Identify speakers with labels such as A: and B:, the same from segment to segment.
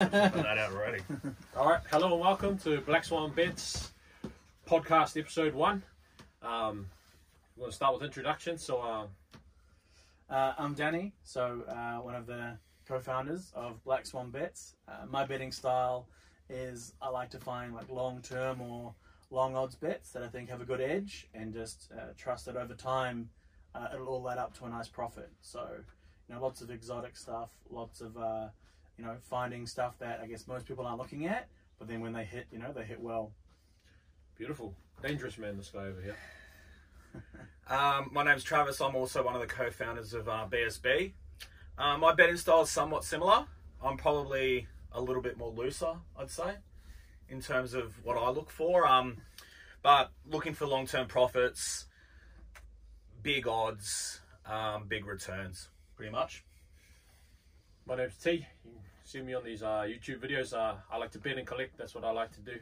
A: Put that out already.
B: All right, hello and welcome to Black Swan Bets podcast episode one. Um, we're going to start with introduction. So, uh,
C: Uh, I'm Danny, so uh, one of the co-founders of Black Swan Bets. Uh, my betting style is I like to find like long-term or long odds bets that I think have a good edge, and just uh, trust that over time uh, it'll all add up to a nice profit. So, you know, lots of exotic stuff, lots of uh, you know finding stuff that I guess most people aren't looking at, but then when they hit, you know, they hit well.
B: beautiful, dangerous man, this guy over here.
A: Um, my name's Travis. I'm also one of the co-founders of uh, BSB. Uh, my betting style is somewhat similar. I'm probably a little bit more looser, I'd say, in terms of what I look for. Um, but looking for long-term profits, big odds, um, big returns, pretty much.
B: My name's T. You can see me on these uh, YouTube videos. Uh, I like to bet and collect. That's what I like to do.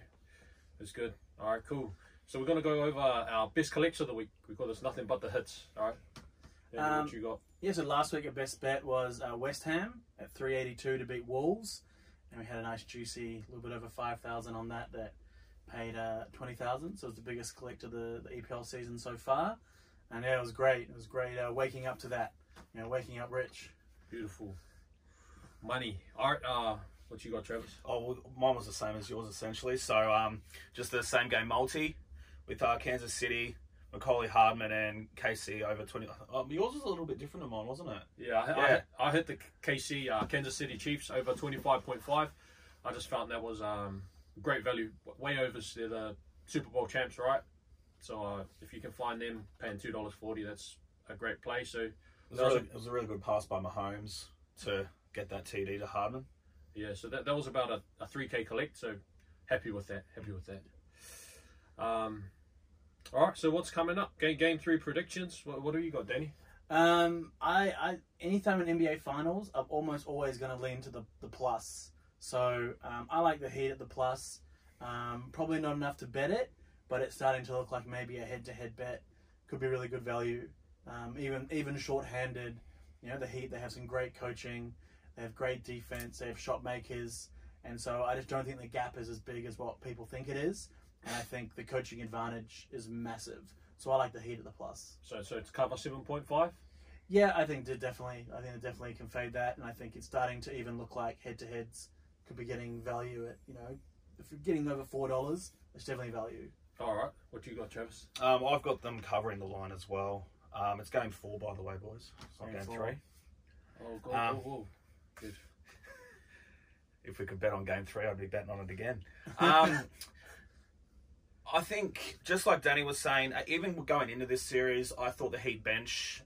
B: It's good. All right, cool. So we're going to go over our best collects of the week. We call this nothing but the hits. All right.
C: Um,
B: what you got?
C: Yeah, so last week our best bet was uh, West Ham at 382 to beat Wolves, and we had a nice juicy little bit over 5,000 on that that paid uh, 20,000. So it was the biggest collect of the, the EPL season so far, and yeah, it was great. It was great uh, waking up to that, you know, waking up rich.
B: Beautiful. Money. Right. Uh, what you got, Travis?
A: Oh, well, mine was the same as yours essentially. So um, just the same game multi with uh, Kansas City, Mecole Hardman, and KC over twenty. Oh, yours was a little bit different than mine, wasn't it?
B: Yeah, I, I,
A: Yeah.
B: hit, I hit the KC uh, Kansas City Chiefs over twenty five point five. I just found that was um, great value, way over the Super Bowl champs, right? So uh, if you can find them paying two dollars forty, that's a great play. So
A: It was, a really, it was a really good pass by Mahomes to get that TD to Hardman.
B: yeah, so that, that was about a, a three k collect. So happy with that. Happy with that. Um, all right. So what's coming up? Game game three predictions. What, what do you got, Danny?
C: Um, I, I anytime in NBA finals, I'm almost always going to lean to the, the plus. So um, I like the Heat at the plus. Um, probably not enough to bet it, but it's starting to look like maybe a head-to-head bet could be really good value. Um, even even short-handed, you know, the Heat they have some great coaching, they have great defense, they have shot makers, and so I just don't think the gap is as big as what people think it is. And I think the coaching advantage is massive. So I like the Heat at the plus.
B: So so to cover seven point five.
C: Yeah, I think they definitely. I think they definitely can fade that, and I think it's starting to even look like head-to-heads could be getting value at you know, if you're getting over four dollars, it's definitely value.
B: All right. What do you got, Travis?
A: Um, I've got them covering the line as well. Um, it's game four, by the way, boys. It's not
C: Game
A: game three.
B: Oh, go,
A: Um,
B: go, go. Good.
A: If we could bet on game three, I'd be betting on it again. Um, I think, just like Danny was saying, uh, even going into this series, I thought the Heat bench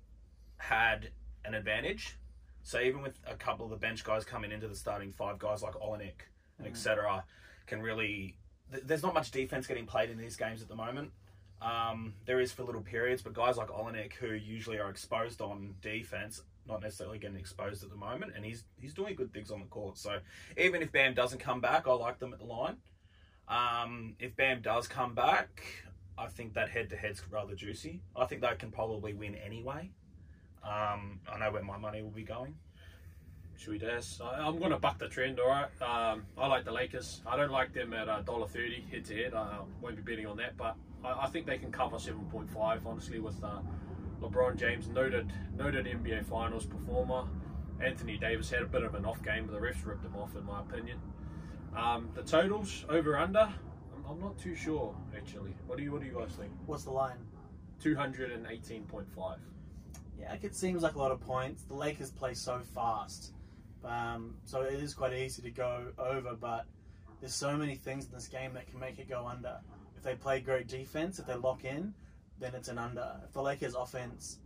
A: had an advantage. So even with a couple of the bench guys coming into the starting five, guys like Olynyk and etc., can really. th- There's not much defense getting played in these games at the moment. Um, there is for little periods, but guys like Olynyk, who usually are exposed on defense, not necessarily getting exposed at the moment, and he's he's doing good things on the court. So even if Bam doesn't come back, I like them at the line. Um, if Bam does come back, I think that head to head's rather juicy. I think they can probably win anyway. Um, I know where my money will be going.
B: We dance? I, I'm going to buck the trend, all right. Um, I like the Lakers. I don't like them at uh, $1.30 head to head. I won't be betting on that, but I, I think they can cover 7.5, honestly, with uh, LeBron James, noted noted NBA Finals performer. Anthony Davis had a bit of an off game, but the refs ripped him off, in my opinion. Um, the totals over under, I'm, I'm not too sure actually. What do you What do you guys think?
C: What's the line?
B: 218.5.
C: Yeah, it seems like a lot of points. The Lakers play so fast, um, so it is quite easy to go over. But there's so many things in this game that can make it go under. If they play great defense, if they lock in, then it's an under. If the Lakers' offense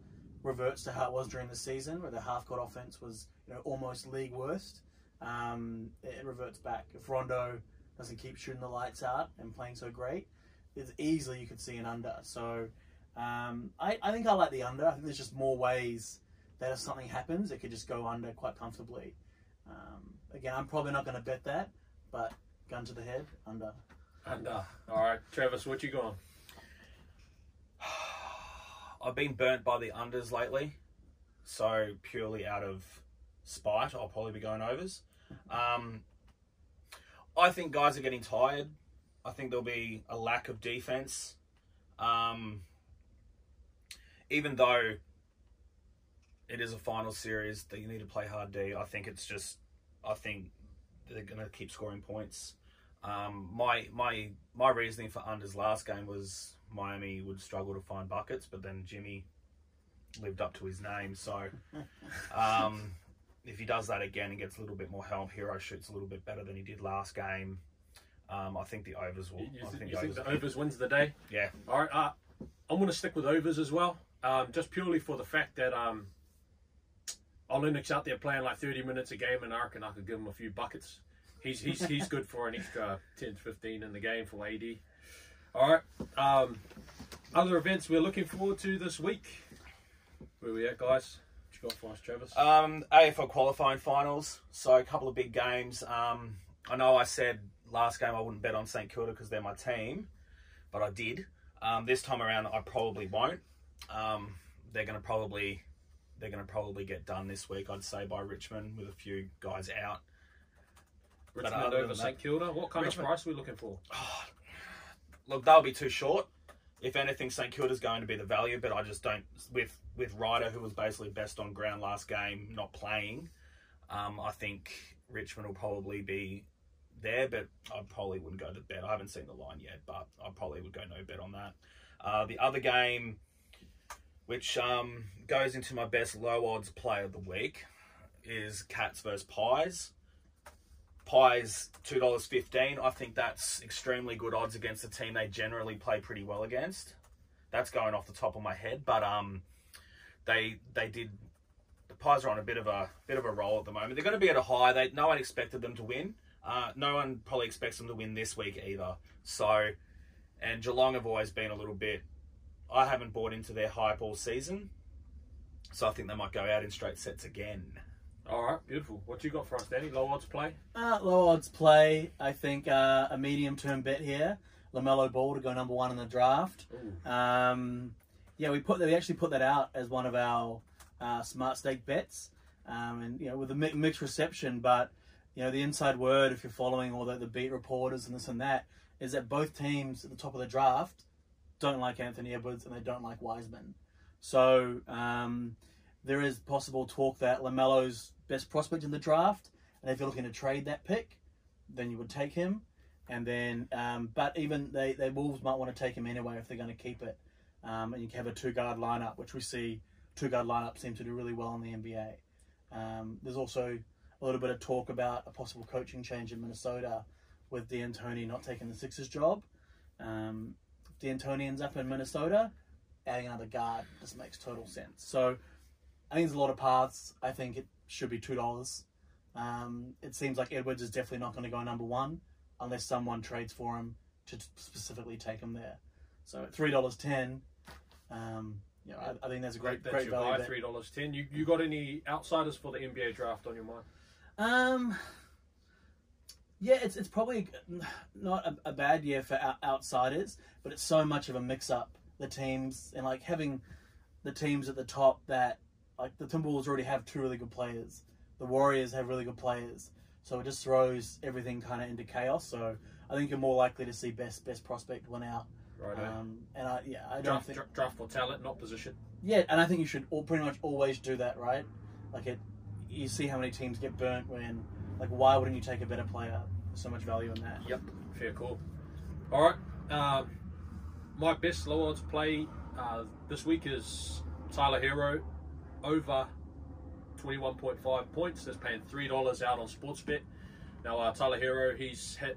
C: reverts to how it was during the season, where the half-court offense was you know almost league worst, um, it reverts back. If Rondo doesn't keep shooting the lights out and playing so great, it's easily you could see an under. So. Um, I, I think I like the under. I think there's just more ways that if something happens, it could just go under quite comfortably. Um, again, I'm probably not going to bet that, but gun to the head, under.
B: Under. All right, Travis, what you going?
A: I've been burnt by the unders lately, so purely out of spite, I'll probably be going overs. Um, I think guys are getting tired. I think there'll be a lack of defense. Um, even though it is a final series that you need to play hard D, I think it's just, I think they're going to keep scoring points. Um, my my my reasoning for unders last game was Miami would struggle to find buckets, but then Jimmy lived up to his name. So um, if he does that again and gets a little bit more help, Herro shoots a little bit better than he did last game. Um, I think the overs will.
B: You,
A: I
B: think,
A: think
B: you
A: the
B: think
A: overs.
B: the overs wins the day?
A: Yeah,
B: All right, uh, I'm going to stick with overs as well, um, just purely for the fact that um, Olynyk's out there playing like 30 minutes a game, and I reckon I could give him a few buckets. He's he's he's good for an extra 10 15 in the game for AD. All right, um, other events we're looking forward to this week. Where we at, guys? What you got for us, Travis?
A: Um, AFL qualifying finals. So a couple of big games. Um, I know I said last game I wouldn't bet on St Kilda because they're my team, but I did. Um, this time around I probably won't. Um, they're going to probably they're going to probably get done this week. I'd say by Richmond with a few guys out.
B: Richmond over St Kilda. What kind
A: Richmond-
B: of price are we looking for?
A: Look, they'll be too short. If anything, St Kilda's going to be the value, but I just don't. With with Ryder, who was basically best on ground last game, not playing, um, I think Richmond will probably be there, but I probably wouldn't go to bet. I haven't seen the line yet, but I probably would go no bet on that. Uh, the other game, which um, goes into my best low odds play of the week, is Cats versus Pies. Pies two dollars fifteen. I think that's extremely good odds against a team they generally play pretty well against. That's going off the top of my head, but um, they they did. The Pies are on a bit of a bit of a roll at the moment. They're going to be at a high. They no one expected them to win. Uh, no one probably expects them to win this week either. So, and Geelong have always been a little bit. I haven't bought into their hype all season, so I think they might go out in straight sets again.
B: All right, beautiful. What you got for us, Danny? Low odds play.
C: Uh, low odds play. I think uh, a medium term bet here. Lamelo Ball to go number one in the draft. Um, yeah, we put we actually put that out as one of our uh, smart stake bets, um, and you know with a mi- mixed reception. But you know the inside word, if you're following all the, the beat reporters and this and that, is that both teams at the top of the draft don't like Anthony Edwards and they don't like Wiseman. So um, there is possible talk that Lamelo's best prospect in the draft, and if you're looking to trade that pick, then you would take him. And then, um, but even they, they Wolves might want to take him anyway if they're going to keep it. Um, and you can have a two guard lineup, which we see two guard lineup seem to do really well in the NBA. Um, there's also a little bit of talk about a possible coaching change in Minnesota with D'Antoni not taking the Sixers job. Um, if D'Antoni ends up in Minnesota, adding another guard just makes total sense. So I think there's a lot of paths. I think it should be two dollars. Um, it seems like Edwards is definitely not going to go number one unless someone trades for him to specifically take him there. So at three dollars ten, um, you know, I, I think that's a great,
B: That's
C: great value.
B: buy, three dollars ten. You you got any outsiders for the NBA draft on your mind?
C: Um, yeah, it's it's probably not a, a bad year for out- outsiders, but it's so much of a mix up. The teams and like having the teams at the top that like the Timberwolves already have two really good players. The Warriors have really good players, so it just throws everything kind of into chaos. So I think you're more likely to see best best prospect win out.
B: Right.
C: Um, and I yeah I don't
B: draft,
C: think
B: draft for talent, not position.
C: yeah, and I think you should all pretty much always do that, right? Like it, you see how many teams get burnt when, like, why wouldn't you take a better player? So much value in that.
B: Yep. Fair call. All right. Um, my best low odds play uh, this week is Tyler Herro over 21.5 points. That's paying $3 out on Sportsbet. Now, uh, Tyler Herro, he's hit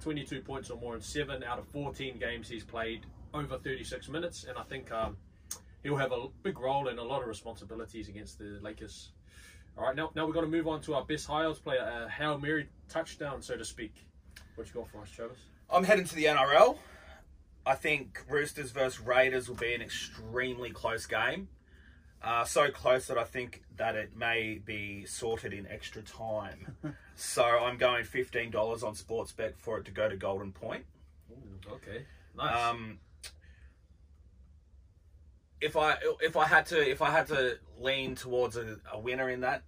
B: 22 points or more in seven out of 14 games he's played over 36 minutes. And I think um, he'll have a big role and a lot of responsibilities against the Lakers. All right, now, now we're going to move on to our best odds player, a Hail Mary touchdown, so to speak. What you got for us, Travis?
A: I'm heading to the NRL. I think Roosters versus Raiders will be an extremely close game. Uh, so close that I think that it may be sorted in extra time. so I'm going $15 on Sportsbet for it to go to Golden Point.
B: Ooh, okay, nice.
A: Um, if I if I had to if I had to lean towards a, a winner in that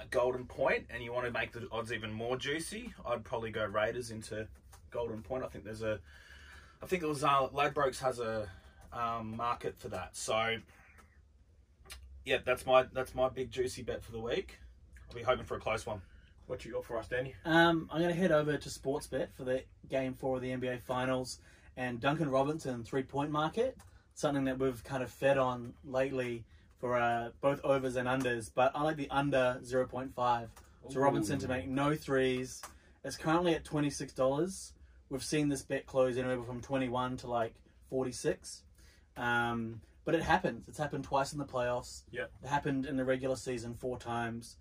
A: a golden point and you want to make the odds even more juicy, I'd probably go Raiders into golden point. I think there's a, I think it was uh, Ladbrokes has a um, market for that. So, yeah, that's my that's my big juicy bet for the week. I'll be hoping for a close one.
B: What you got for us, Danny?
C: Um, I'm going to head over to Sportsbet for the game four of the NBA Finals and Duncan Robinson three point market. Something that we've kind of fed on lately for uh, both overs and unders, but I like the under 0.5. So Robinson to make no threes. It's currently at $26. We've seen this bet close anywhere from 21 to like 46. Um, but it happens. It's happened twice in the playoffs.
B: Yep.
C: It happened in the regular season four times.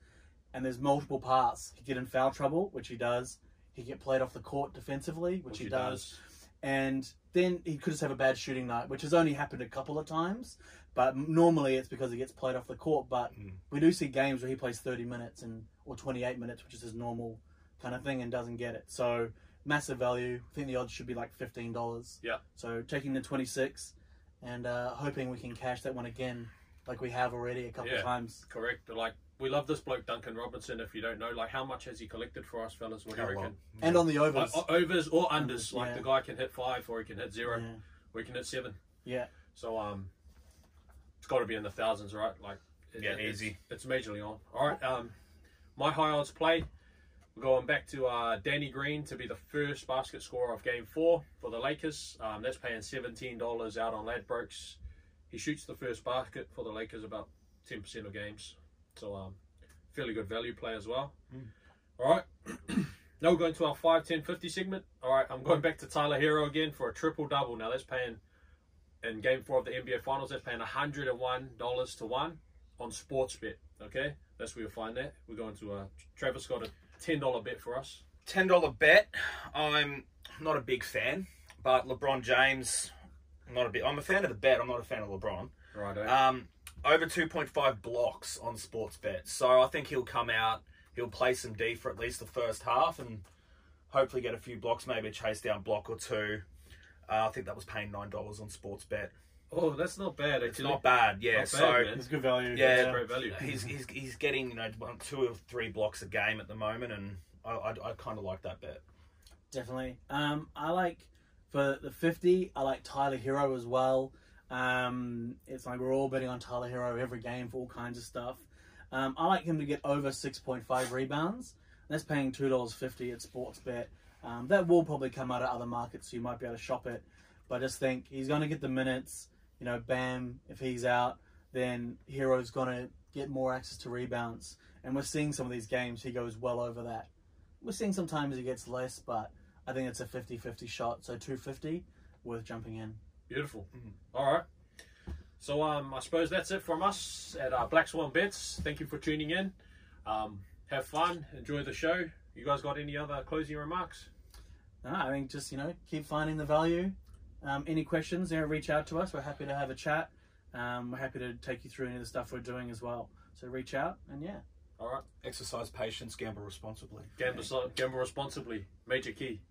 C: And there's multiple parts. He get in foul trouble, which he does. He get played off the court defensively, which, he, does. And then he could just have a bad shooting night, which has only happened a couple of times. But normally it's because he gets played off the court. But
A: Mm.
C: we do see games where he plays 30 minutes and or 28 minutes, which is his normal kind of thing, and doesn't get it. So massive value. I think the odds should be like $15.
B: Yeah.
C: So taking the 26 and uh, hoping we can cash that one again, like we have already a couple
B: Yeah.
C: of times.
B: Correct. Like, we love this bloke, Duncan Robinson. If you don't know, like, how much has he collected for us, fellas? What do you
A: A lot.
B: reckon?
C: And on the overs.
B: uh, overs or unders.
C: Unders,
B: Like
C: yeah.
B: the guy can hit five, or he can hit zero,
C: yeah.
B: or he can hit seven.
C: yeah.
B: So um, it's got to be in the thousands, right? Like, it-
A: Yeah,
B: it's-
A: easy.
B: It's, majorly on. All right. Um, my high odds play. We're going back to uh, Danny Green to be the first basket scorer of Game Four for the Lakers. Um, that's paying seventeen dollars out on Ladbrokes. He shoots the first basket for the Lakers about ten percent of games, so um, fairly good value play as well. All right. now we're going to our 5, 10, 50 segment. All right, I'm going back to Tyler Herro again for a triple double. Now that's paying in game four of the NBA Finals. That's paying $101 to one on Sportsbet. Okay, that's where you'll find that. We're going to uh, Travis got a $10 bet for us.
A: ten dollar bet. I'm not a big fan, but LeBron James, I'm not a bit. I'm a fan of the bet. I'm not a fan of LeBron.
B: Right.
A: Um, over two point five blocks on sports bet. So I think he'll come out. He'll play some D for at least the first half, and hopefully get a few blocks, maybe a chase down block or two. Uh, I think that was paying nine dollars on sports bet.
B: oh, that's not bad. Actually.
A: It's not bad, yeah.
B: Not bad,
A: so
B: man.
C: It's good value.
A: Yeah.
B: That's great value.
A: he's, he's he's getting you know one, two or three blocks a game at the moment, and I I, I kind of like that bet.
C: Definitely. Um, I like for the 50, I like Tyler Herro as well. Um, it's like we're all betting on Tyler Herro every game for all kinds of stuff. Um, I like him to get over 6.5 rebounds. That's paying $2.50 at Sportsbet. Um, that will probably come out of other markets, so you might be able to shop it. But I just think he's going to get the minutes. You know, Bam, if he's out, then Herro's going to get more access to rebounds. And we're seeing some of these games, he goes well over that. We're seeing sometimes he gets less, but I think it's a 50 50 shot. So 250 worth jumping in.
B: Beautiful. All right. So um, I suppose that's it from us at uh, Black Swan Bets. Thank you for tuning in. Um, have fun. Enjoy the show. You guys got any other closing remarks?
C: No, I think just, you know, keep finding the value. Um, any questions, you know, reach out to us. We're happy to have a chat. Um, we're happy to take you through any of the stuff we're doing as well. So reach out and yeah.
B: All right.
A: Exercise patience, gamble responsibly.
B: Gamble, gamble responsibly. Major key.